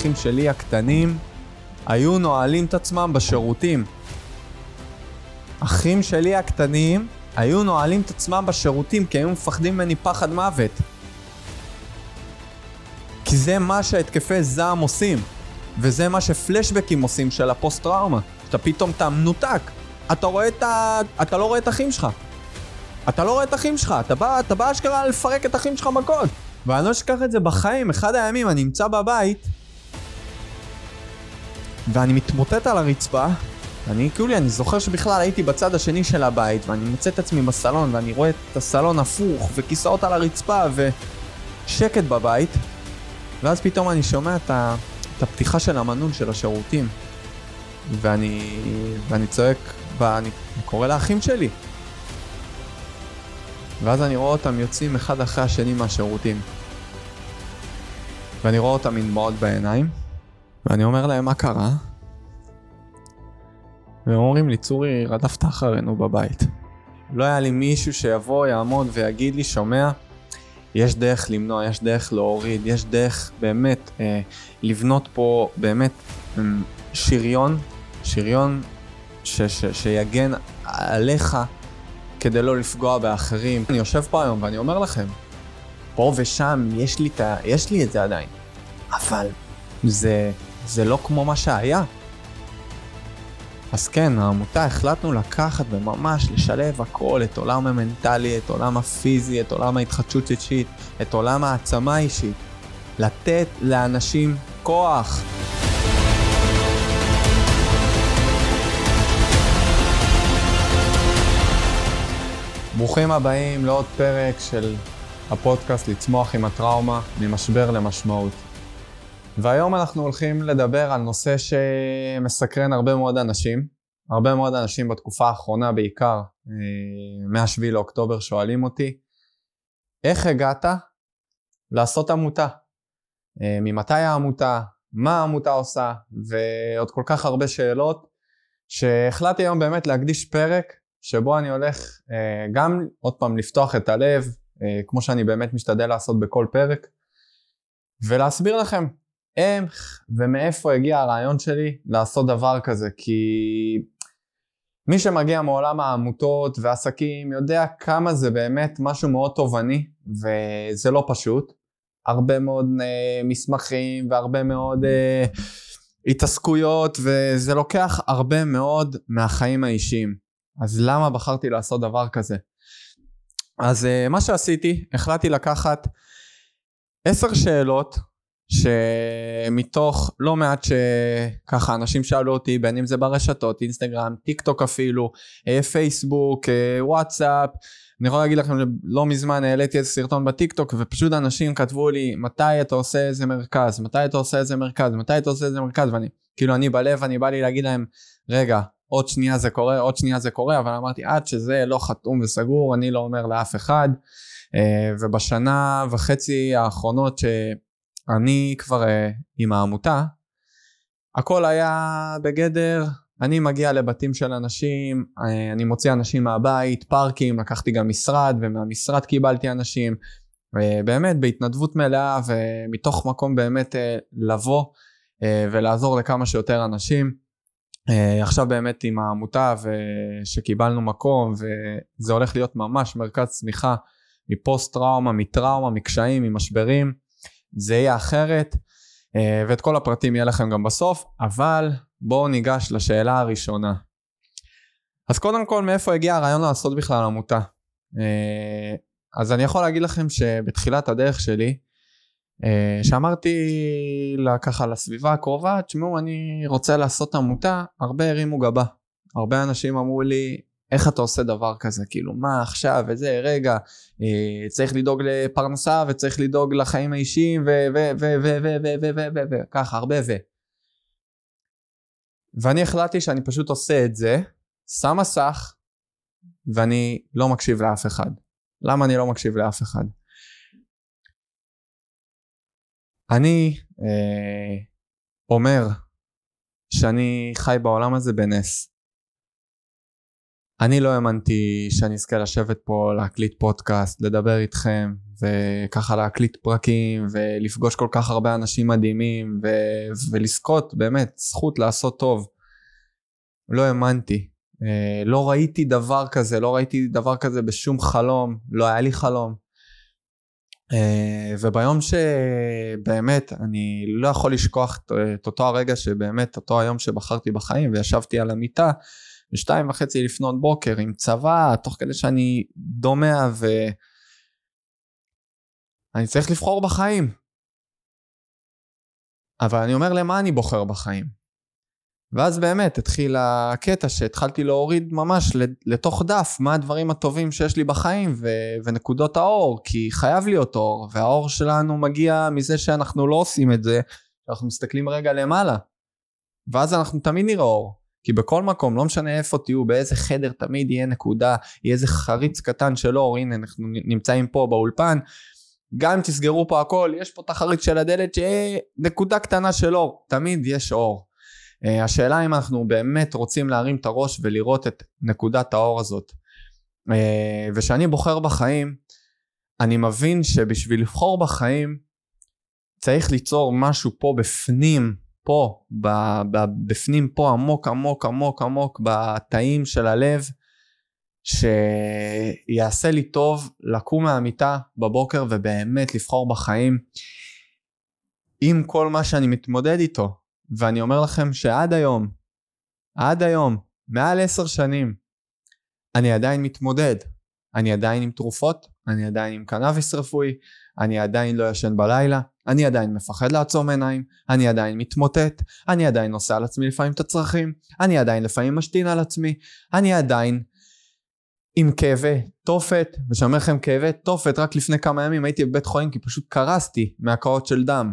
האחים שלי הקטנים היו נועלים את עצמם בשירותים. אחים שלי הקטנים היו נועלים את עצמם בשירותים כי היו מפחדים ממני פחד מוות. כי זה מה שהתקפי זעם עושים, וזה מה שפלשבקים עושים של הפוסט-טראומה. אתה פתאום אתה מנותק, אתה רואה את ה... אתה לא רואה את האחים שלך. אתה לא רואה את האחים שלך, אתה בא, אתה בא אשכרה לפרק את האחים שלך מכות. ואני לא אשכח את זה בחיים, אחד הימים אני נמצא בבית, ואני מתמוטט על הרצפה, ואני כאילו, אני זוכר שבכלל הייתי בצד השני של הבית, ואני מוצא את עצמי בסלון, ואני רואה את הסלון הפוך, וכיסאות על הרצפה, ושקט בבית, ואז פתאום אני שומע את, ה... את הפתיחה של המנעול של השירותים, ואני, ואני צועק, ואני קורא לאחים שלי. ואז אני רואה אותם יוצאים אחד אחרי השני מהשירותים. ואני רואה אותם עם דמעות בעיניים, ואני אומר להם, מה קרה? והם אומרים לי, צורי, רדפת אחרינו בבית. לא היה לי מישהו שיבוא, יעמוד ויגיד לי, שומע, יש דרך למנוע, יש דרך להוריד, יש דרך באמת אה, לבנות פה באמת אה, שריון, שריון ש, ש, שיגן עליך כדי לא לפגוע באחרים. אני יושב פה היום ואני אומר לכם, פה ושם יש לי, ת, יש לי את זה עדיין, אבל זה, זה לא כמו מה שהיה. אז כן, העמותה החלטנו לקחת וממש לשלב הכל, את עולם המנטלי, את עולם הפיזי, את עולם ההתחדשות אישית, את עולם העצמה אישית. לתת לאנשים כוח. ברוכים הבאים לעוד פרק של הפודקאסט לצמוח עם הטראומה, ממשבר למשמעות. והיום אנחנו הולכים לדבר על נושא שמסקרן הרבה מאוד אנשים, הרבה מאוד אנשים בתקופה האחרונה בעיקר, אה, מ-7 לאוקטובר שואלים אותי, איך הגעת לעשות עמותה? אה, ממתי העמותה? מה העמותה עושה? ועוד כל כך הרבה שאלות, שהחלטתי היום באמת להקדיש פרק שבו אני הולך אה, גם עוד פעם לפתוח את הלב, כמו שאני באמת משתדל לעשות בכל פרק, ולהסביר לכם איך ומאיפה הגיע הרעיון שלי לעשות דבר כזה, כי מי שמגיע מעולם העמותות ועסקים יודע כמה זה באמת משהו מאוד תובעני, וזה לא פשוט. הרבה מאוד uh, מסמכים והרבה מאוד uh, התעסקויות, וזה לוקח הרבה מאוד מהחיים האישיים. אז למה בחרתי לעשות דבר כזה? אז uh, מה שעשיתי, החלטתי לקחת עשר שאלות שמתוך לא מעט שככה אנשים שאלו אותי בין אם זה ברשתות אינסטגרם טיק טוק אפילו אה, פייסבוק אה, וואטסאפ אני יכול להגיד לכם לא מזמן העליתי איזה סרטון בטיק טוק ופשוט אנשים כתבו לי מתי אתה עושה איזה מרכז? מתי אתה עושה איזה מרכז? מתי אתה עושה איזה מרכז? ואני כאילו אני בלב אני בא לי להגיד להם רגע עוד שנייה זה קורה עוד שנייה זה קורה אבל אמרתי עד שזה לא חתום וסגור אני לא אומר לאף אחד. אה, ובשנה וחצי האחרונות ש... אני כבר uh, עם העמותה, הכל היה בגדר, אני מגיע לבתים של אנשים, uh, אני מוציא אנשים מהבית, פארקים, לקחתי גם משרד, ומהמשרד קיבלתי אנשים, uh, באמת בהתנדבות מלאה, ומתוך מקום באמת לבוא ולעזור לכמה שיותר אנשים. עכשיו באמת עם העמותה שקיבלנו מקום, וזה הולך להיות ממש מרכז צמיחה מפוסט טראומה, מטראומה, מקשיים, ממשברים. זה יהיה אחרת, אה, ואת כל הפרטים יהיה לכם גם בסוף, אבל בואו ניגש לשאלה הראשונה. אז קודם כל, מאיפה הגיע הרעיון לעשות בכלל עמותה? אה, אז אני יכול להגיד לכם שבתחילת הדרך שלי, אה, שאמרתי לה ככה לסביבה הקרובה, תשמעו אני רוצה לעשות עמותה, הרבה הרימו גבה. הרבה אנשים אמרו לי, איך אתה עושה דבר כזה? כאילו, מה עכשיו, וזה, רגע, אה, צריך לדאוג לפרנסה וצריך לדאוג לחיים האישיים ו... ו... ו... ו... ו... ו... ו... ו... ו... ו... ככה, הרבה ו... ואני החלטתי שאני פשוט עושה את זה, שם מסך, ואני לא מקשיב לאף אחד. למה אני לא מקשיב לאף אחד? אני אה, אומר שאני חי בעולם הזה בנס. אני לא האמנתי שאני אזכה לשבת פה להקליט פודקאסט, לדבר איתכם, וככה להקליט פרקים, ולפגוש כל כך הרבה אנשים מדהימים, ו- ולזכות באמת זכות לעשות טוב. לא האמנתי. אה, לא ראיתי דבר כזה, לא ראיתי דבר כזה בשום חלום, לא היה לי חלום. אה, וביום שבאמת אני לא יכול לשכוח את אותו הרגע שבאמת אותו היום שבחרתי בחיים וישבתי על המיטה בשתיים וחצי לפנות בוקר עם צבא תוך כדי שאני דומע ואני צריך לבחור בחיים. אבל אני אומר למה אני בוחר בחיים? ואז באמת התחיל הקטע שהתחלתי להוריד ממש לתוך דף מה הדברים הטובים שיש לי בחיים ו- ונקודות האור, כי חייב להיות אור, והאור שלנו מגיע מזה שאנחנו לא עושים את זה, אנחנו מסתכלים רגע למעלה. ואז אנחנו תמיד נראה אור, כי בכל מקום, לא משנה איפה תהיו, באיזה חדר תמיד יהיה נקודה, יהיה איזה חריץ קטן של אור, הנה אנחנו נמצאים פה באולפן, גם אם תסגרו פה הכל, יש פה את החריץ של הדלת שיהיה נקודה קטנה של אור, תמיד יש אור. Uh, השאלה אם אנחנו באמת רוצים להרים את הראש ולראות את נקודת האור הזאת. Uh, וכשאני בוחר בחיים, אני מבין שבשביל לבחור בחיים צריך ליצור משהו פה בפנים, פה, ב, ב, בפנים פה עמוק עמוק עמוק עמוק בתאים של הלב, שיעשה לי טוב לקום מהמיטה בבוקר ובאמת לבחור בחיים עם כל מה שאני מתמודד איתו. ואני אומר לכם שעד היום, עד היום, מעל עשר שנים, אני עדיין מתמודד. אני עדיין עם תרופות, אני עדיין עם קנאביס רפואי, אני עדיין לא ישן בלילה, אני עדיין מפחד לעצום עיניים, אני עדיין מתמוטט, אני עדיין עושה על עצמי לפעמים את הצרכים, אני עדיין לפעמים משתין על עצמי, אני עדיין עם כאבי תופת, וכשאני אומר לכם כאבי תופת, רק לפני כמה ימים הייתי בבית חולים כי פשוט קרסתי מהקאות של דם.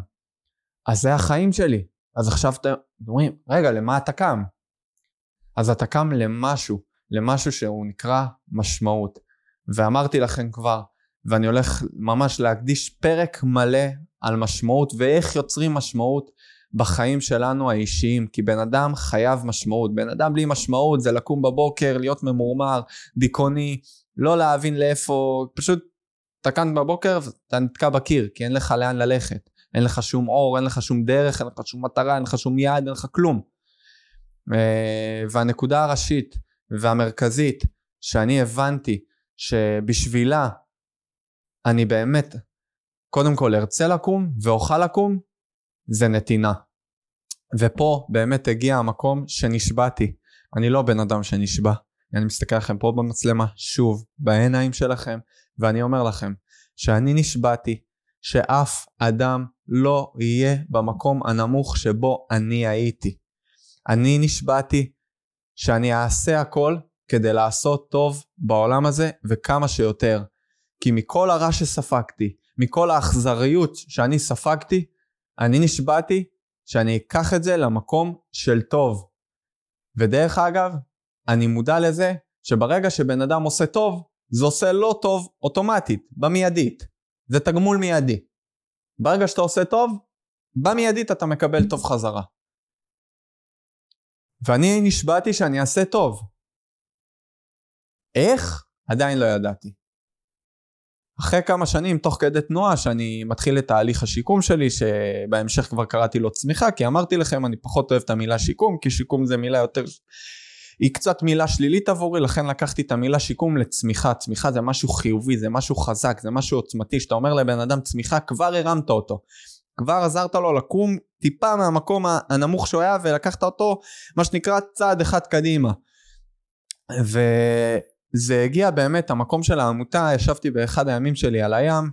אז זה החיים שלי. אז עכשיו אתם אומרים, רגע, למה אתה קם? אז אתה קם למשהו, למשהו שהוא נקרא משמעות. ואמרתי לכם כבר, ואני הולך ממש להקדיש פרק מלא על משמעות ואיך יוצרים משמעות בחיים שלנו האישיים, כי בן אדם חייב משמעות. בן אדם בלי משמעות זה לקום בבוקר, להיות ממורמר, דיכאוני, לא להבין לאיפה, פשוט אתה קם בבוקר ואתה נתקע בקיר, כי אין לך לאן ללכת. אין לך שום אור, אין לך שום דרך, אין לך שום מטרה, אין לך שום יעד, אין לך כלום. אה, והנקודה הראשית והמרכזית שאני הבנתי שבשבילה אני באמת קודם כל ארצה לקום ואוכל לקום זה נתינה. ופה באמת הגיע המקום שנשבעתי. אני לא בן אדם שנשבע. אני מסתכל לכם פה במצלמה שוב בעיניים שלכם ואני אומר לכם שאני נשבעתי שאף אדם לא יהיה במקום הנמוך שבו אני הייתי. אני נשבעתי שאני אעשה הכל כדי לעשות טוב בעולם הזה וכמה שיותר. כי מכל הרע שספגתי, מכל האכזריות שאני ספגתי, אני נשבעתי שאני אקח את זה למקום של טוב. ודרך אגב, אני מודע לזה שברגע שבן אדם עושה טוב, זה עושה לא טוב אוטומטית, במיידית. זה תגמול מיידי. ברגע שאתה עושה טוב, במיידית אתה מקבל טוב חזרה. ואני נשבעתי שאני אעשה טוב. איך? עדיין לא ידעתי. אחרי כמה שנים, תוך כדי תנועה, שאני מתחיל את תהליך השיקום שלי, שבהמשך כבר קראתי לו צמיחה, כי אמרתי לכם, אני פחות אוהב את המילה שיקום, כי שיקום זה מילה יותר היא קצת מילה שלילית עבורי, לכן לקחתי את המילה שיקום לצמיחה. צמיחה זה משהו חיובי, זה משהו חזק, זה משהו עוצמתי. שאתה אומר לבן אדם צמיחה, כבר הרמת אותו. כבר עזרת לו לקום טיפה מהמקום הנמוך שהוא היה ולקחת אותו, מה שנקרא, צעד אחד קדימה. וזה הגיע באמת, המקום של העמותה, ישבתי באחד הימים שלי על הים.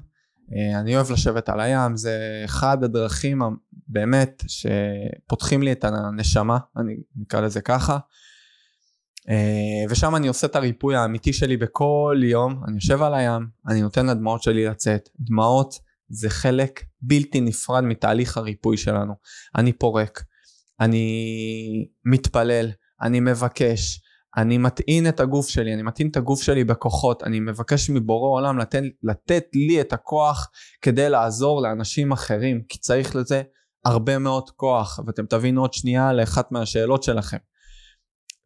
אה, אני אוהב לשבת על הים, זה אחד הדרכים באמת שפותחים לי את הנשמה, אני נקרא לזה ככה. אה, ושם אני עושה את הריפוי האמיתי שלי בכל יום, אני יושב על הים, אני נותן לדמעות שלי לצאת. דמעות זה חלק בלתי נפרד מתהליך הריפוי שלנו. אני פורק, אני מתפלל, אני מבקש, אני מטעין את הגוף שלי, אני מטעין את הגוף שלי בכוחות, אני מבקש מבורא עולם לתת, לתת לי את הכוח כדי לעזור לאנשים אחרים, כי צריך לזה הרבה מאוד כוח, ואתם תבינו עוד שנייה לאחת מהשאלות שלכם.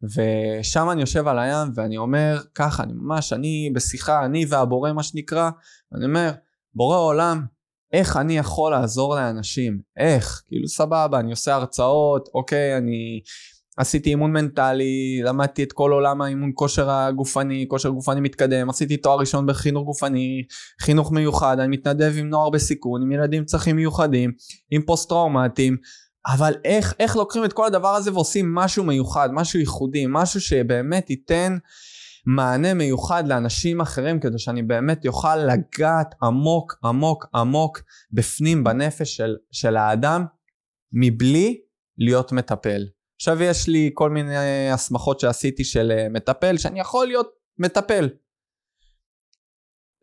ושם אני יושב על הים ואני אומר ככה, אני ממש, אני בשיחה, אני והבורא מה שנקרא, אני אומר, בורא עולם, איך אני יכול לעזור לאנשים? איך? כאילו סבבה, אני עושה הרצאות, אוקיי, אני עשיתי אימון מנטלי, למדתי את כל עולם האימון כושר הגופני, כושר גופני מתקדם, עשיתי תואר ראשון בחינוך גופני, חינוך מיוחד, אני מתנדב עם נוער בסיכון, עם ילדים צרכים מיוחדים, עם פוסט טראומטיים, אבל איך, איך לוקחים את כל הדבר הזה ועושים משהו מיוחד, משהו ייחודי, משהו שבאמת ייתן מענה מיוחד לאנשים אחרים כדי שאני באמת אוכל לגעת עמוק עמוק עמוק בפנים בנפש של, של האדם מבלי להיות מטפל. עכשיו יש לי כל מיני הסמכות שעשיתי של אה, מטפל שאני יכול להיות מטפל.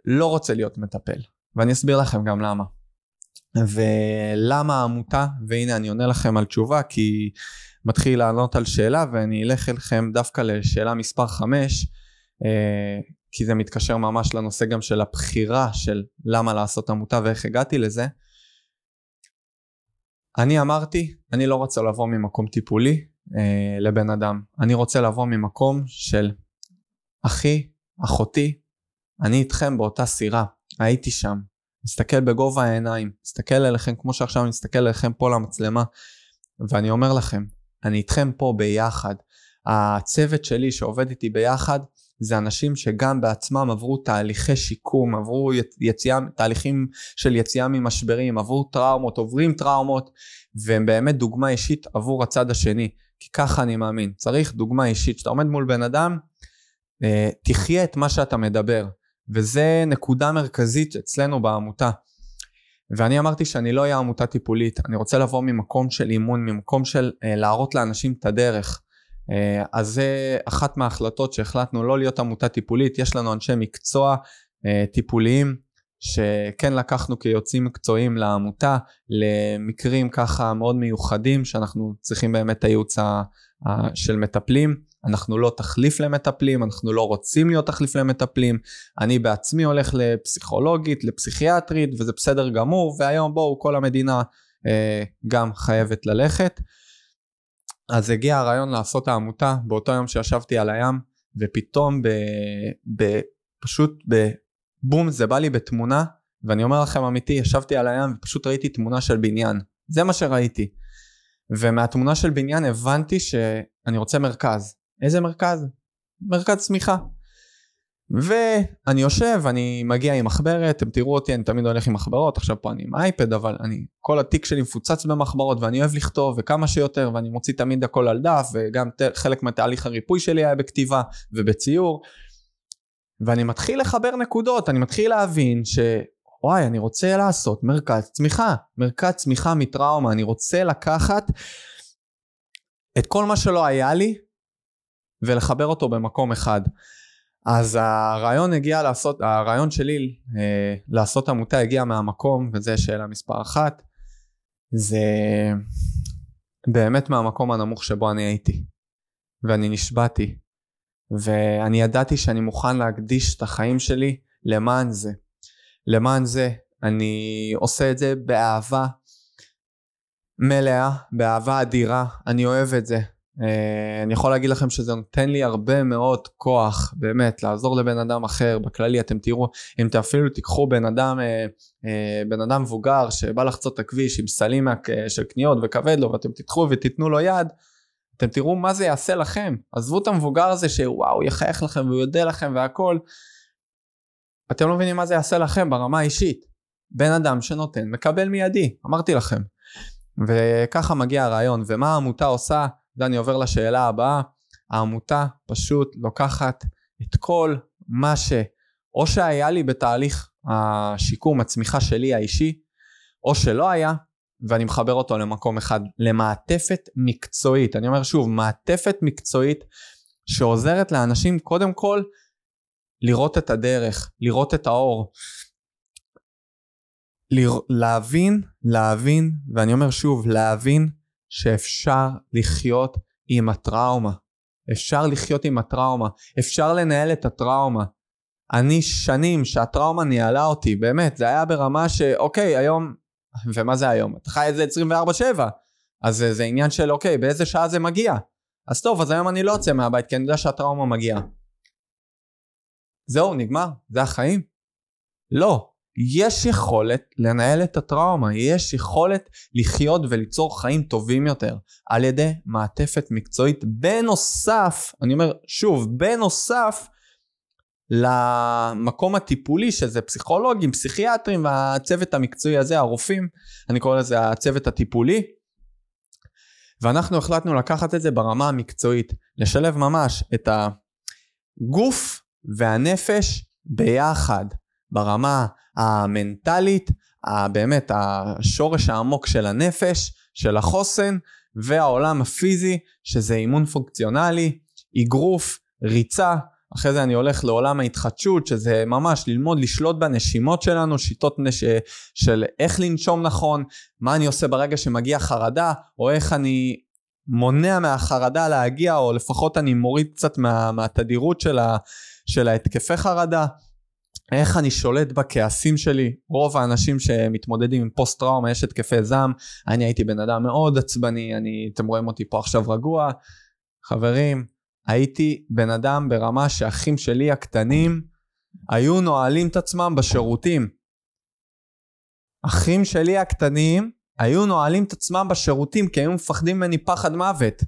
לא רוצה להיות מטפל ואני אסביר לכם גם למה. ולמה העמותה והנה אני עונה לכם על תשובה כי מתחיל לענות על שאלה ואני אלך אליכם דווקא לשאלה מספר 5 אה, כי זה מתקשר ממש לנושא גם של הבחירה של למה לעשות עמותה ואיך הגעתי לזה. אני אמרתי, אני לא רוצה לבוא ממקום טיפולי אה, לבן אדם, אני רוצה לבוא ממקום של אחי, אחותי, אני איתכם באותה סירה, הייתי שם, מסתכל בגובה העיניים, מסתכל אליכם כמו שעכשיו אני מסתכל אליכם פה למצלמה, ואני אומר לכם, אני איתכם פה ביחד. הצוות שלי שעובד איתי ביחד, זה אנשים שגם בעצמם עברו תהליכי שיקום, עברו יציאה, תהליכים של יציאה ממשברים, עברו טראומות, עוברים טראומות, והם באמת דוגמה אישית עבור הצד השני. כי ככה אני מאמין. צריך דוגמה אישית. כשאתה עומד מול בן אדם, אה, תחיה את מה שאתה מדבר. וזה נקודה מרכזית אצלנו בעמותה. ואני אמרתי שאני לא אהיה עמותה טיפולית, אני רוצה לבוא ממקום של אימון, ממקום של אה, להראות לאנשים את הדרך. אה, אז זה אחת מההחלטות שהחלטנו לא להיות עמותה טיפולית, יש לנו אנשי מקצוע אה, טיפוליים שכן לקחנו כיוצאים מקצועיים לעמותה למקרים ככה מאוד מיוחדים שאנחנו צריכים באמת הייעוץ של מטפלים. אנחנו לא תחליף למטפלים, אנחנו לא רוצים להיות תחליף למטפלים, אני בעצמי הולך לפסיכולוגית, לפסיכיאטרית וזה בסדר גמור והיום בואו כל המדינה אה, גם חייבת ללכת. אז הגיע הרעיון לעשות העמותה באותו יום שישבתי על הים ופתאום ב, ב, פשוט בבום זה בא לי בתמונה ואני אומר לכם אמיתי ישבתי על הים ופשוט ראיתי תמונה של בניין. זה מה שראיתי. ומהתמונה של בניין הבנתי שאני רוצה מרכז. איזה מרכז? מרכז צמיחה ואני יושב, אני מגיע עם מחברת, אתם תראו אותי, אני תמיד הולך עם מחברות, עכשיו פה אני עם אייפד, אבל אני, כל התיק שלי מפוצץ במחברות ואני אוהב לכתוב וכמה שיותר ואני מוציא תמיד הכל על דף וגם ת, חלק מתהליך הריפוי שלי היה בכתיבה ובציור ואני מתחיל לחבר נקודות, אני מתחיל להבין ש... וואי, אני רוצה לעשות מרכז צמיחה, מרכז צמיחה מטראומה, אני רוצה לקחת את כל מה שלא היה לי ולחבר אותו במקום אחד. אז הרעיון הגיע לעשות, הרעיון שלי אה, לעשות עמותה הגיע מהמקום, וזו שאלה מספר אחת, זה באמת מהמקום הנמוך שבו אני הייתי. ואני נשבעתי. ואני ידעתי שאני מוכן להקדיש את החיים שלי למען זה. למען זה. אני עושה את זה באהבה מלאה, באהבה אדירה. אני אוהב את זה. אה, אני יכול להגיד לכם שזה נותן לי הרבה מאוד כוח באמת לעזור לבן אדם אחר בכללי אתם תראו אם אתם אפילו תיקחו בן אדם אה, אה, בן אדם מבוגר שבא לחצות את הכביש עם סלים של קניות וכבד לו ואתם תיקחו ותיתנו לו יד אתם תראו מה זה יעשה לכם. עזבו את המבוגר הזה שוואו יחייך לכם והוא יודע לכם והכל. אתם לא מבינים מה זה יעשה לכם ברמה האישית. בן אדם שנותן מקבל מיידי אמרתי לכם. וככה מגיע הרעיון ומה העמותה עושה ואני עובר לשאלה הבאה, העמותה פשוט לוקחת את כל מה ש... או שהיה לי בתהליך השיקום, הצמיחה שלי האישי, או שלא היה, ואני מחבר אותו למקום אחד, למעטפת מקצועית. אני אומר שוב, מעטפת מקצועית שעוזרת לאנשים קודם כל לראות את הדרך, לראות את האור. להבין, להבין, ואני אומר שוב, להבין שאפשר לחיות עם הטראומה. אפשר לחיות עם הטראומה, אפשר לנהל את הטראומה. אני שנים שהטראומה ניהלה אותי, באמת, זה היה ברמה שאוקיי, היום, ומה זה היום? אתה חי את זה 24-7, אז זה, עניין של אוקיי, באיזה שעה זה מגיע? אז טוב, אז היום אני לא יוצא מהבית, כי אני יודע שהטראומה מגיעה. זהו, נגמר? זה החיים? לא. יש יכולת לנהל את הטראומה, יש יכולת לחיות וליצור חיים טובים יותר על ידי מעטפת מקצועית בנוסף, אני אומר שוב, בנוסף למקום הטיפולי שזה פסיכולוגים, פסיכיאטרים והצוות המקצועי הזה, הרופאים, אני קורא לזה הצוות הטיפולי. ואנחנו החלטנו לקחת את זה ברמה המקצועית, לשלב ממש את הגוף והנפש ביחד, ברמה המנטלית, באמת השורש העמוק של הנפש, של החוסן, והעולם הפיזי, שזה אימון פונקציונלי, אגרוף, ריצה, אחרי זה אני הולך לעולם ההתחדשות, שזה ממש ללמוד לשלוט בנשימות שלנו, שיטות נש... של איך לנשום נכון, מה אני עושה ברגע שמגיע חרדה, או איך אני מונע מהחרדה להגיע, או לפחות אני מוריד קצת מה... מהתדירות של, ה... של ההתקפי חרדה. איך אני שולט בכעסים שלי, רוב האנשים שמתמודדים עם פוסט טראומה יש התקפי זעם, אני הייתי בן אדם מאוד עצבני, אני, אתם רואים אותי פה עכשיו רגוע, חברים, הייתי בן אדם ברמה שאחים שלי הקטנים היו נועלים את עצמם בשירותים. אחים שלי הקטנים היו נועלים את עצמם בשירותים כי היו מפחדים ממני פחד מוות.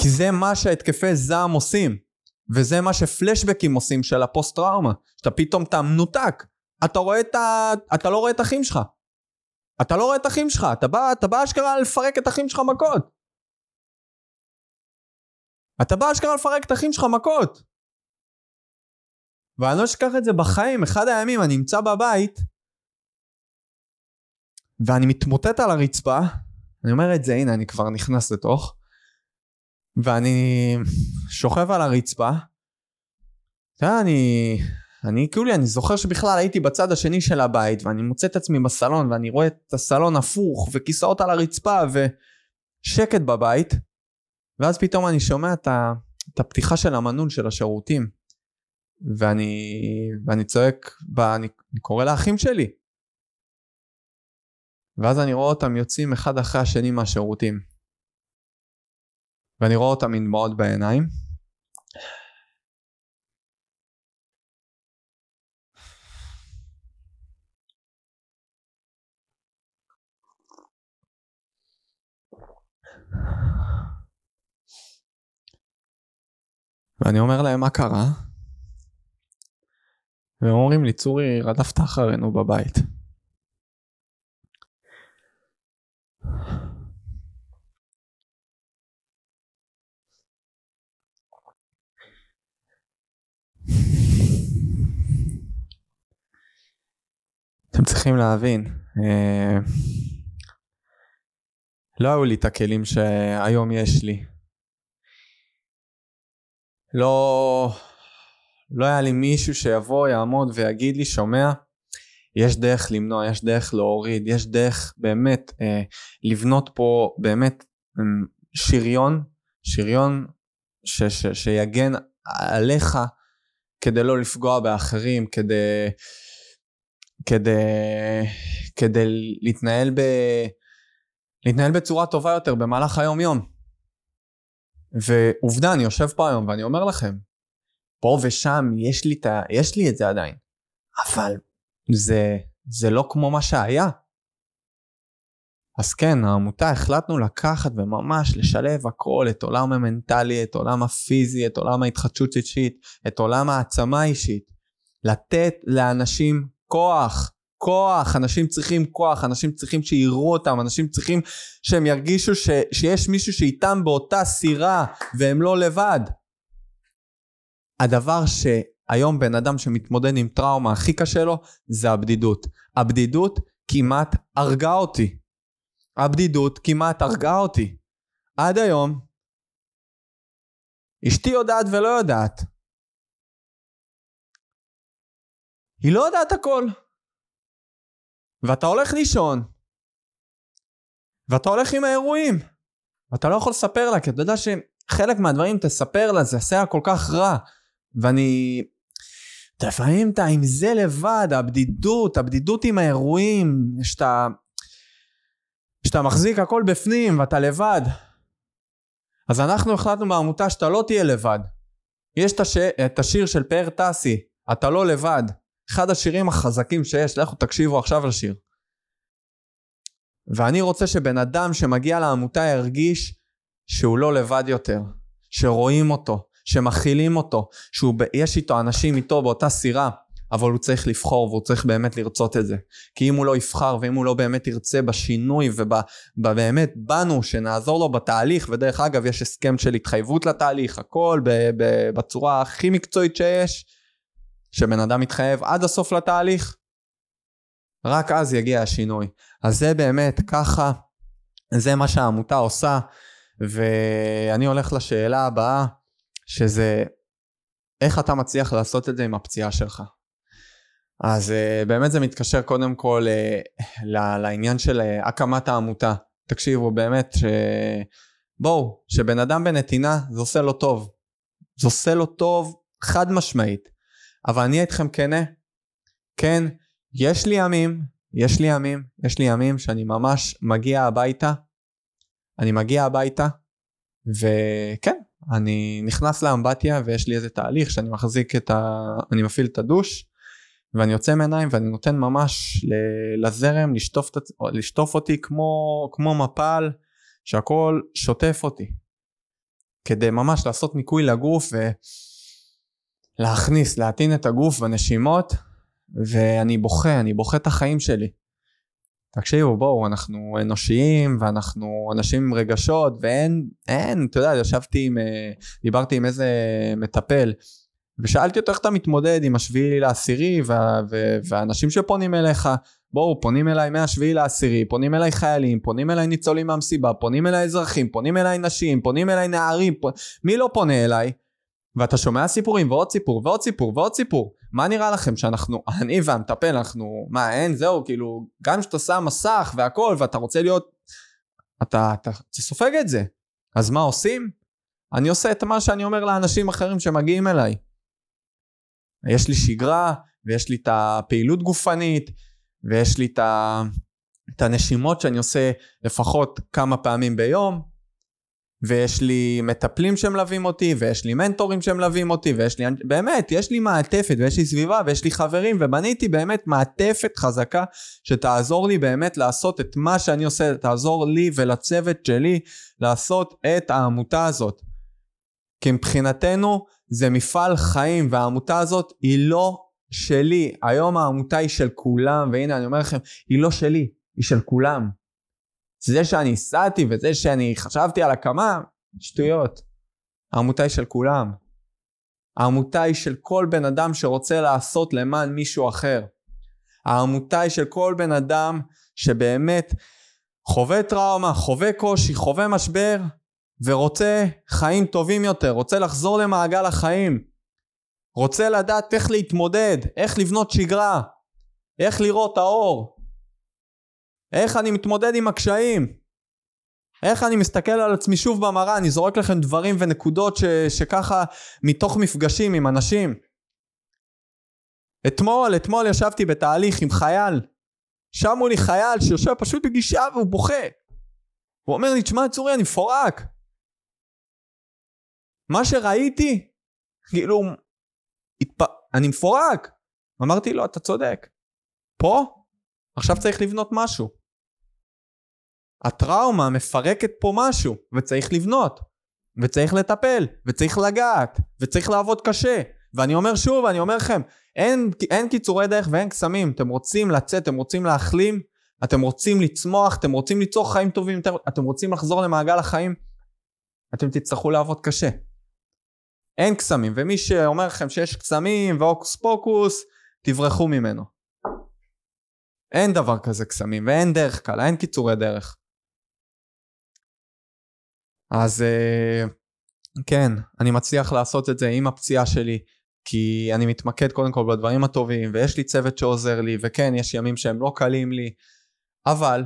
כי זה מה שהתקפי זעם עושים. וזה מה שפלשבקים עושים של הפוסט טראומה. שאתה פתאום אתה מנותק. אתה רואה את ה... אתה לא רואה את אחים שלך. אתה לא רואה את אחים שלך. אתה בא, אתה בא אשכרה לפרק את אחים שלך מכות. אתה בא אשכרה לפרק את אחים שלך מכות. ואני לא אשכח את זה בחיים, אחד הימים אני נמצא בבית ואני מתמוטט על הרצפה, אני אומר את זה, הנה אני כבר נכנס לתוך, ואני שוכב על הרצפה, אתה יודע, אני, אני כאילו, אני זוכר שבכלל הייתי בצד השני של הבית ואני מוצא את עצמי בסלון ואני רואה את הסלון הפוך וכיסאות על הרצפה ושקט בבית. ואז פתאום אני שומע את, ה, את הפתיחה של המנעול של השירותים. ואני, ואני צועק, אני, אני קורא לאחים שלי. ואז אני רואה אותם יוצאים אחד אחרי השני מהשירותים ואני רואה אותם עם דמעות בעיניים ואני אומר להם מה קרה? והם אומרים לי צורי רדפת אחרינו בבית. צריכים להבין, אה, לא היו לי את הכלים שהיום יש לי. לא, לא היה לי מישהו שיבוא, יעמוד ויגיד לי, שומע, יש דרך למנוע, יש דרך להוריד, יש דרך באמת אה, לבנות פה באמת אה, שריון, שריון ש, ש, שיגן עליך כדי לא לפגוע באחרים, כדי, כדי, כדי להתנהל, ב, להתנהל בצורה טובה יותר במהלך היום יום. ועובדה, אני יושב פה היום ואני אומר לכם, פה ושם יש לי, ת, יש לי את זה עדיין, אבל זה, זה לא כמו מה שהיה. אז כן, העמותה החלטנו לקחת וממש לשלב הכל, את עולם המנטלי, את עולם הפיזי, את עולם ההתחדשות אישית, את עולם העצמה אישית, לתת לאנשים כוח, כוח, אנשים צריכים כוח, אנשים צריכים שיראו אותם, אנשים צריכים שהם ירגישו ש, שיש מישהו שאיתם באותה סירה והם לא לבד. הדבר שהיום בן אדם שמתמודד עם טראומה הכי קשה לו זה הבדידות. הבדידות כמעט הרגה אותי. הבדידות כמעט הרגה אותי. עד היום אשתי יודעת ולא יודעת. היא לא יודעת הכל. ואתה הולך לישון, ואתה הולך עם האירועים, ואתה לא יכול לספר לה, כי אתה יודע שחלק מהדברים תספר לה, זה עושה כל כך רע. ואני... לפעמים אתה עם זה לבד, הבדידות, הבדידות עם האירועים, שאתה... שאתה מחזיק הכל בפנים ואתה לבד. אז אנחנו החלטנו בעמותה שאתה לא תהיה לבד. יש את, הש... את השיר של פאר טסי, אתה לא לבד. אחד השירים החזקים שיש, לכו תקשיבו עכשיו לשיר. ואני רוצה שבן אדם שמגיע לעמותה ירגיש שהוא לא לבד יותר, שרואים אותו, שמכילים אותו, שיש איתו אנשים איתו באותה סירה, אבל הוא צריך לבחור והוא צריך באמת לרצות את זה. כי אם הוא לא יבחר ואם הוא לא באמת ירצה בשינוי ובאמת בנו שנעזור לו בתהליך, ודרך אגב יש הסכם של התחייבות לתהליך, הכל בצורה הכי מקצועית שיש, שבן אדם מתחייב עד הסוף לתהליך, רק אז יגיע השינוי. אז זה באמת ככה, זה מה שהעמותה עושה, ואני הולך לשאלה הבאה, שזה איך אתה מצליח לעשות את זה עם הפציעה שלך. אז uh, באמת זה מתקשר קודם כל uh, לעניין של uh, הקמת העמותה. תקשיבו, באמת, ש... בואו, שבן אדם בנתינה, זה עושה לו טוב. זה עושה לו טוב חד משמעית. אבל אני איתכם כנה, כן, יש לי ימים, יש לי ימים, יש לי ימים שאני ממש מגיע הביתה, אני מגיע הביתה, וכן, אני נכנס לאמבטיה ויש לי איזה תהליך שאני מחזיק את ה... אני מפעיל את הדוש, ואני יוצא מעיניים ואני נותן ממש לזרם לשטוף, לשטוף אותי כמו, כמו מפל שהכל שוטף אותי. כדי ממש לעשות ניקוי לגוף ולהכניס, להטעין את הגוף בנשימות ואני בוכה, אני בוכה את החיים שלי. תקשיבו בואו אנחנו אנושיים ואנחנו אנשים עם רגשות ואין, אין, אתה יודע, ישבתי עם, אה, דיברתי עם איזה מטפל ושאלתי אותו איך אתה מתמודד עם השביעי לעשירי וה, והאנשים שפונים אליך בואו פונים אליי מהשביעי לעשירי פונים אליי חיילים פונים אליי ניצולים מהמסיבה פונים אליי אזרחים פונים אליי נשים פונים אליי נערים פ... מי לא פונה אליי ואתה שומע סיפורים ועוד סיפור ועוד סיפור ועוד סיפור. מה נראה לכם? שאנחנו אני והמטפל אנחנו מה אין? זהו כאילו גם כשאתה שם מסך והכל ואתה רוצה להיות אתה, אתה, אתה סופג את זה. אז מה עושים? אני עושה את מה שאני אומר לאנשים אחרים שמגיעים אליי. יש לי שגרה, ויש לי את הפעילות גופנית, ויש לי את, ה... את הנשימות שאני עושה לפחות כמה פעמים ביום, ויש לי מטפלים שמלווים אותי, ויש לי מנטורים שמלווים אותי, ויש לי, באמת, יש לי מעטפת, ויש לי סביבה, ויש לי חברים, ובניתי באמת מעטפת חזקה שתעזור לי באמת לעשות את מה שאני עושה, תעזור לי ולצוות שלי לעשות את העמותה הזאת. כי מבחינתנו זה מפעל חיים והעמותה הזאת היא לא שלי. היום העמותה היא של כולם, והנה אני אומר לכם, היא לא שלי, היא של כולם. זה שאני הסעתי וזה שאני חשבתי על הקמה, שטויות. העמותה היא של כולם. העמותה היא של כל בן אדם שרוצה לעשות למען מישהו אחר. העמותה היא של כל בן אדם שבאמת חווה טראומה, חווה קושי, חווה משבר, ורוצה חיים טובים יותר, רוצה לחזור למעגל החיים, רוצה לדעת איך להתמודד, איך לבנות שגרה, איך לראות האור, איך אני מתמודד עם הקשיים, איך אני מסתכל על עצמי שוב במראה, אני זורק לכם דברים ונקודות ש, שככה מתוך מפגשים עם אנשים. אתמול, אתמול ישבתי בתהליך עם חייל, שמו לי חייל שיושב פשוט בגישה והוא בוכה. הוא אומר לי, תשמע צורי, אני מפורק. מה שראיתי, כאילו, התפ... אני מפורק. אמרתי לו, אתה צודק. פה, עכשיו צריך לבנות משהו. הטראומה מפרקת פה משהו, וצריך לבנות, וצריך לטפל, וצריך לגעת, וצריך לעבוד קשה. ואני אומר שוב, אני אומר לכם, אין, אין קיצורי דרך ואין קסמים. אתם רוצים לצאת, אתם רוצים להחלים, אתם רוצים לצמוח, אתם רוצים ליצור חיים טובים אתם רוצים לחזור למעגל החיים, אתם תצטרכו לעבוד קשה. אין קסמים, ומי שאומר לכם שיש קסמים והוקוס פוקוס, תברחו ממנו. אין דבר כזה קסמים, ואין דרך קלה, אין קיצורי דרך. אז אה, כן, אני מצליח לעשות את זה עם הפציעה שלי, כי אני מתמקד קודם כל בדברים הטובים, ויש לי צוות שעוזר לי, וכן, יש ימים שהם לא קלים לי, אבל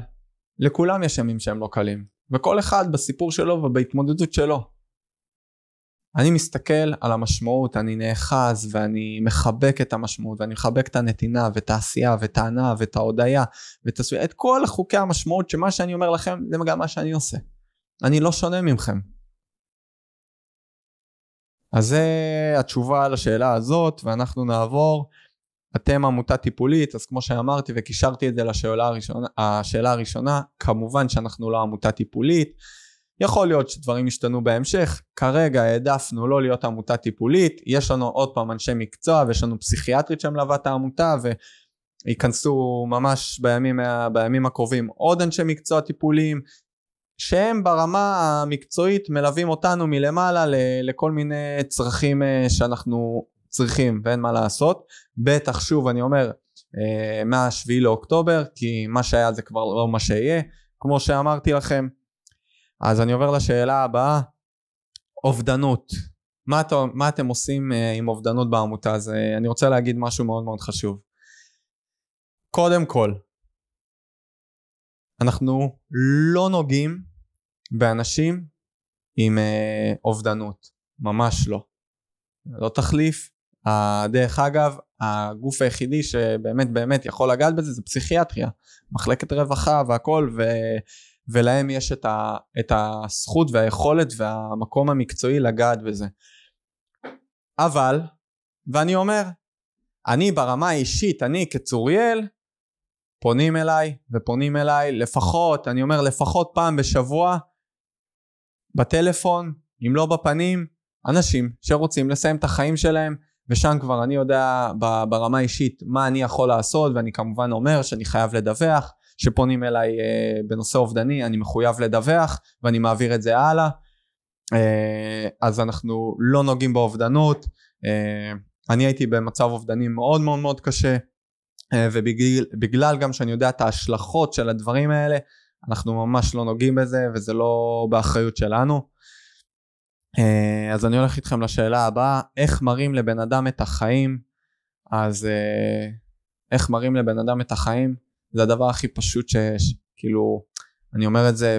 לכולם יש ימים שהם לא קלים, וכל אחד בסיפור שלו ובהתמודדות שלו. אני מסתכל על המשמעות, אני נאחז ואני מחבק את המשמעות ואני מחבק את הנתינה ואת העשייה ואת ההנאה ואת ההודיה ואת הסביבה, את כל חוקי המשמעות שמה שאני אומר לכם זה גם מה שאני עושה. אני לא שונה ממכם. אז זה התשובה לשאלה הזאת, ואנחנו נעבור. אתם עמותה טיפולית, אז כמו שאמרתי וקישרתי את זה לשאלה הראשונה, השאלה הראשונה, כמובן שאנחנו לא עמותה טיפולית. יכול להיות שדברים ישתנו בהמשך, כרגע העדפנו לא להיות עמותה טיפולית, יש לנו עוד פעם אנשי מקצוע ויש לנו פסיכיאטרית שמלווה את העמותה וייכנסו ממש בימים, בימים הקרובים עוד אנשי מקצוע טיפוליים שהם ברמה המקצועית מלווים אותנו מלמעלה לכל מיני צרכים אה, שאנחנו צריכים ואין מה לעשות. בטח שוב אני אומר אה, מה-7 לאוקטובר כי מה שהיה זה כבר לא מה שיהיה. כמו שאמרתי לכם אז אני עובר לשאלה הבאה, אובדנות. מה, אתה, מה אתם עושים uh, עם אובדנות בעמותה? אז אני רוצה להגיד משהו מאוד מאוד חשוב. קודם כל, אנחנו לא נוגעים באנשים עם uh, אובדנות, ממש לא. לא תחליף. דרך אגב, הגוף היחידי שבאמת באמת יכול לגעת בזה זה פסיכיאטריה, מחלקת רווחה והכל, ו... ולהם יש את, ה, את הזכות והיכולת והמקום המקצועי לגעת בזה. אבל, ואני אומר, אני ברמה האישית, אני כצוריאל, פונים אליי ופונים אליי לפחות, אני אומר לפחות פעם בשבוע, בטלפון, אם לא בפנים, אנשים שרוצים לסיים את החיים שלהם, ושם כבר אני יודע ברמה האישית מה אני יכול לעשות, ואני כמובן אומר שאני חייב לדווח, שפונים אליי uh, בנושא אובדני, אני מחויב לדווח ואני מעביר את זה הלאה. Uh, אז אנחנו לא נוגעים באובדנות. Uh, אני הייתי במצב אובדני מאוד מאוד מאוד קשה, uh, ובגלל גם שאני יודע את ההשלכות של הדברים האלה, אנחנו ממש לא נוגעים בזה וזה לא באחריות שלנו. Uh, אז אני הולך איתכם לשאלה הבאה, איך מראים לבן אדם את החיים? אז uh, איך מראים לבן אדם את החיים? זה הדבר הכי פשוט שיש. כאילו, אני אומר את זה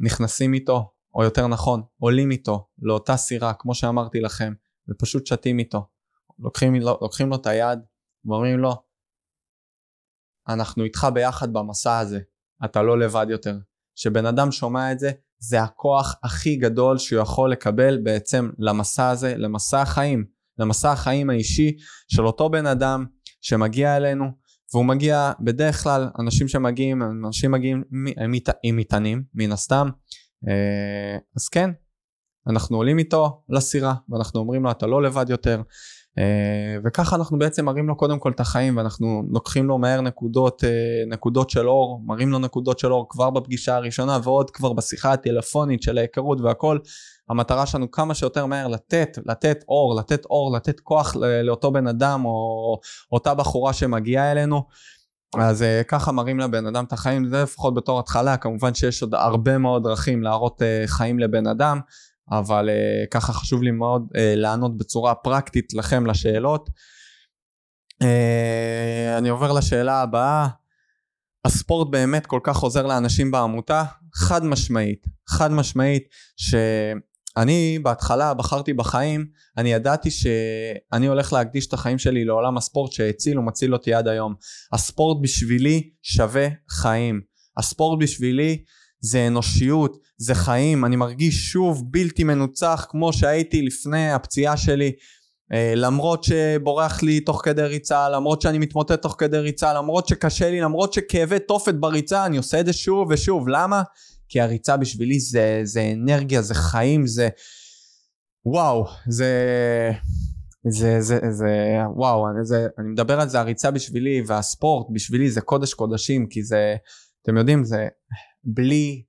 ונכנסים איתו, או יותר נכון, עולים איתו לאותה סירה, כמו שאמרתי לכם, ופשוט שתים איתו. לוקחים, לוקחים לו את היד ואומרים לו, אנחנו איתך ביחד במסע הזה, אתה לא לבד יותר. כשבן אדם שומע את זה, זה הכוח הכי גדול שהוא יכול לקבל בעצם למסע הזה, למסע החיים, למסע החיים האישי של אותו בן אדם שמגיע אלינו, והוא מגיע, בדרך כלל אנשים שמגיעים, אנשים מגיעים עם מטענים, מן הסתם, אה, אז כן, אנחנו עולים איתו לסירה, ואנחנו אומרים לו אתה לא לבד יותר, וככה אנחנו בעצם מראים לו קודם כל את החיים, ואנחנו לוקחים לו מהר נקודות, אה, נקודות של אור, מראים לו נקודות של אור כבר בפגישה הראשונה, ועוד כבר בשיחה הטלפונית של ההיכרות והכל, המטרה שלנו כמה שיותר מהר לתת, לתת אור, לתת אור, לתת כוח לאותו בן אדם או אותה בחורה שמגיעה אלינו. אז uh, ככה מראים לבן אדם את החיים, זה לפחות בתור התחלה, כמובן שיש עוד הרבה מאוד דרכים להראות חיים לבן אדם, אבל uh, ככה חשוב לי מאוד uh, לענות בצורה פרקטית לכם לשאלות. Uh, אני עובר לשאלה הבאה, הספורט באמת כל כך עוזר לאנשים בעמותה? חד משמעית, חד משמעית ש... אני בהתחלה בחרתי בחיים, אני ידעתי שאני הולך להקדיש את החיים שלי לעולם הספורט שהציל ומציל אותי עד היום. הספורט בשבילי שווה חיים. הספורט בשבילי זה אנושיות, זה חיים, אני מרגיש שוב בלתי מנוצח כמו שהייתי לפני הפציעה שלי. אה, למרות שבורח לי תוך כדי ריצה, למרות שאני מתמוטט תוך כדי ריצה, למרות שקשה לי, למרות שכאבי תופת בריצה, אני עושה את זה שוב ושוב. למה? כי הריצה בשבילי זה, זה אנרגיה, זה חיים, זה... וואו, זה... זה, זה, זה, וואו, אני, זה, אני מדבר על זה, הריצה בשבילי והספורט בשבילי זה קודש קודשים, כי זה, אתם יודעים, זה בלי,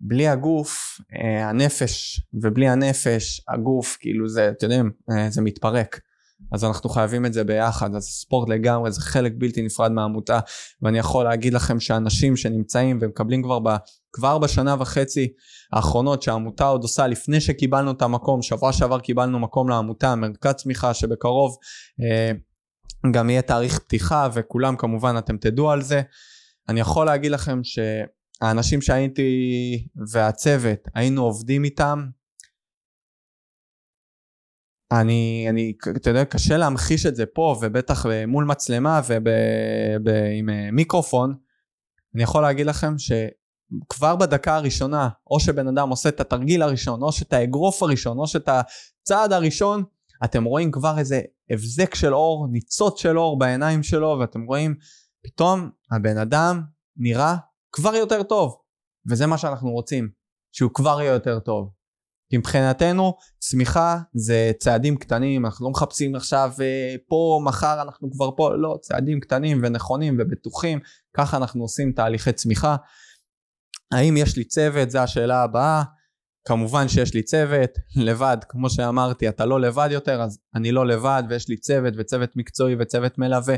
בלי הגוף, אה, הנפש, ובלי הנפש, הגוף, כאילו זה, אתם יודעים, אה, זה מתפרק. אז אנחנו חייבים את זה ביחד, אז ספורט לגמרי זה חלק בלתי נפרד מהעמותה, ואני יכול להגיד לכם שאנשים שנמצאים ומקבלים כבר, ב, כבר בשנה וחצי האחרונות שהעמותה עוד עושה לפני שקיבלנו את המקום, שבוע שעבר קיבלנו מקום לעמותה, מרכז צמיחה שבקרוב אה, גם יהיה תאריך פתיחה וכולם כמובן אתם תדעו על זה. אני יכול להגיד לכם שהאנשים שהייתי והצוות היינו עובדים איתם אני, אני, אתה יודע, קשה להמחיש את זה פה, ובטח מול מצלמה ועם אה, מיקרופון. אני יכול להגיד לכם שכבר בדקה הראשונה, או שבן אדם עושה את התרגיל הראשון, או שאת האגרוף הראשון, או שאת הצעד הראשון, אתם רואים כבר איזה הבזק של אור, ניצוץ של אור בעיניים שלו, ואתם רואים, פתאום הבן אדם נראה כבר יותר טוב. וזה מה שאנחנו רוצים, שהוא כבר יהיה יותר טוב. כי מבחינתנו צמיחה זה צעדים קטנים, אנחנו לא מחפשים עכשיו אה, פה, מחר אנחנו כבר פה, לא, צעדים קטנים ונכונים ובטוחים, ככה אנחנו עושים תהליכי צמיחה. האם יש לי צוות? זו השאלה הבאה. כמובן שיש לי צוות, לבד, כמו שאמרתי, אתה לא לבד יותר, אז אני לא לבד, ויש לי צוות, וצוות מקצועי, וצוות מלווה,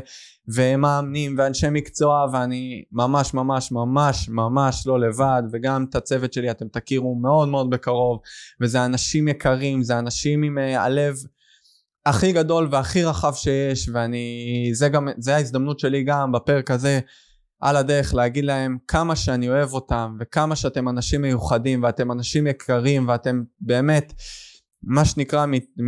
ומאמנים, ואנשי מקצוע, ואני ממש ממש ממש ממש לא לבד, וגם את הצוות שלי אתם תכירו מאוד מאוד בקרוב, וזה אנשים יקרים, זה אנשים עם uh, הלב הכי גדול והכי רחב שיש, ואני, זה גם, זה ההזדמנות שלי גם בפרק הזה, על הדרך להגיד להם כמה שאני אוהב אותם וכמה שאתם אנשים מיוחדים ואתם אנשים יקרים ואתם באמת מה שנקרא מ... מ...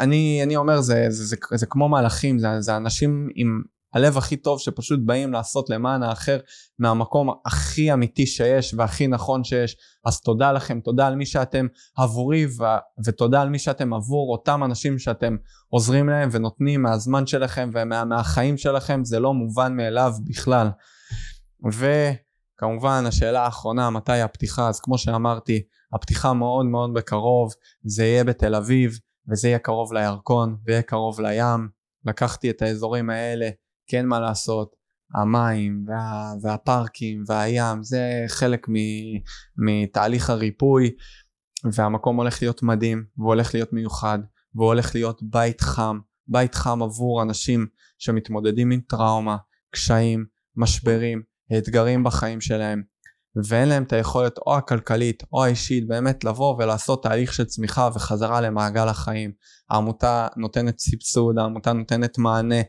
אני, אני אומר זה, זה, זה, זה, זה כמו מלאכים זה, זה אנשים עם הלב הכי טוב שפשוט באים לעשות למען האחר מהמקום הכי אמיתי שיש והכי נכון שיש. אז תודה לכם תודה על מי שאתם עבורי ו- ותודה על מי שאתם עבור אותם אנשים שאתם עוזרים להם ונותנים מהזמן שלכם ומהחיים ומה, שלכם. זה לא מובן מאליו בכלל. וכמובן השאלה האחרונה מתי הפתיחה? אז כמו שאמרתי הפתיחה מאוד מאוד בקרוב. זה יהיה בתל אביב וזה יהיה קרוב לירקון ויהיה קרוב לים. לקחתי את האזורים האלה כן מה לעשות, המים וה, והפארקים והים זה חלק מ, מתהליך הריפוי והמקום הולך להיות מדהים והוא הולך להיות מיוחד והוא הולך להיות בית חם, בית חם עבור אנשים שמתמודדים עם טראומה, קשיים, משברים, אתגרים בחיים שלהם ואין להם את היכולת או הכלכלית או האישית באמת לבוא ולעשות תהליך של צמיחה וחזרה למעגל החיים. העמותה נותנת סבסוד, העמותה נותנת מענה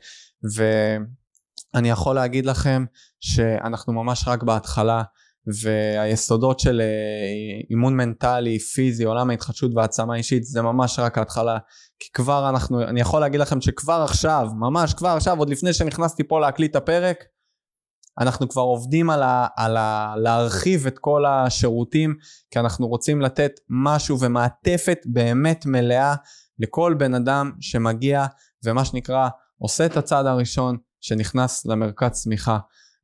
ואני יכול להגיד לכם שאנחנו ממש רק בהתחלה והיסודות של אה, אימון מנטלי, פיזי, עולם ההתחדשות והעצמה אישית זה ממש רק ההתחלה. כי כבר אנחנו, אני יכול להגיד לכם שכבר עכשיו, ממש כבר עכשיו, עוד לפני שנכנסתי פה להקליט הפרק אנחנו כבר עובדים על, ה, על ה, להרחיב את כל השירותים כי אנחנו רוצים לתת משהו ומעטפת באמת מלאה לכל בן אדם שמגיע ומה שנקרא עושה את הצעד הראשון שנכנס למרכז צמיחה.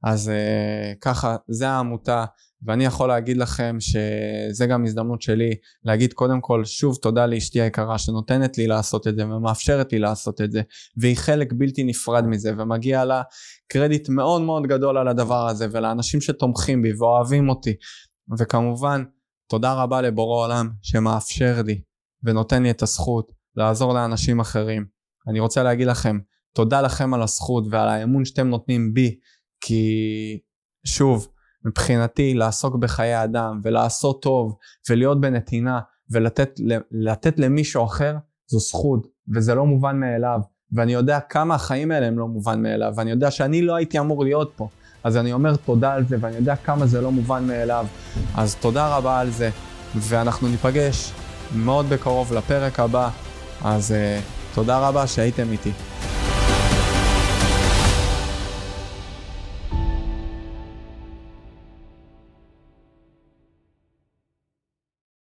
אז uh, ככה זה העמותה ואני יכול להגיד לכם שזה גם הזדמנות שלי להגיד קודם כל שוב תודה לאשתי היקרה שנותנת לי לעשות את זה ומאפשרת לי לעשות את זה והיא חלק בלתי נפרד מזה ומגיע לה קרדיט מאוד מאוד גדול על הדבר הזה ולאנשים שתומכים בי ואוהבים אותי. וכמובן תודה רבה לבורא עולם שמאפשר לי ונותן לי את הזכות לעזור לאנשים אחרים. אני רוצה להגיד לכם תודה לכם על הזכות ועל האמון שאתם נותנים בי, כי שוב, מבחינתי לעסוק בחיי אדם ולעשות טוב ולהיות בנתינה ולתת למישהו אחר זו זכות וזה לא מובן מאליו. ואני יודע כמה החיים האלה הם לא מובן מאליו ואני יודע שאני לא הייתי אמור להיות פה. אז אני אומר תודה על זה ואני יודע כמה זה לא מובן מאליו. אז תודה רבה על זה ואנחנו ניפגש מאוד בקרוב לפרק הבא. אז uh, תודה רבה שהייתם איתי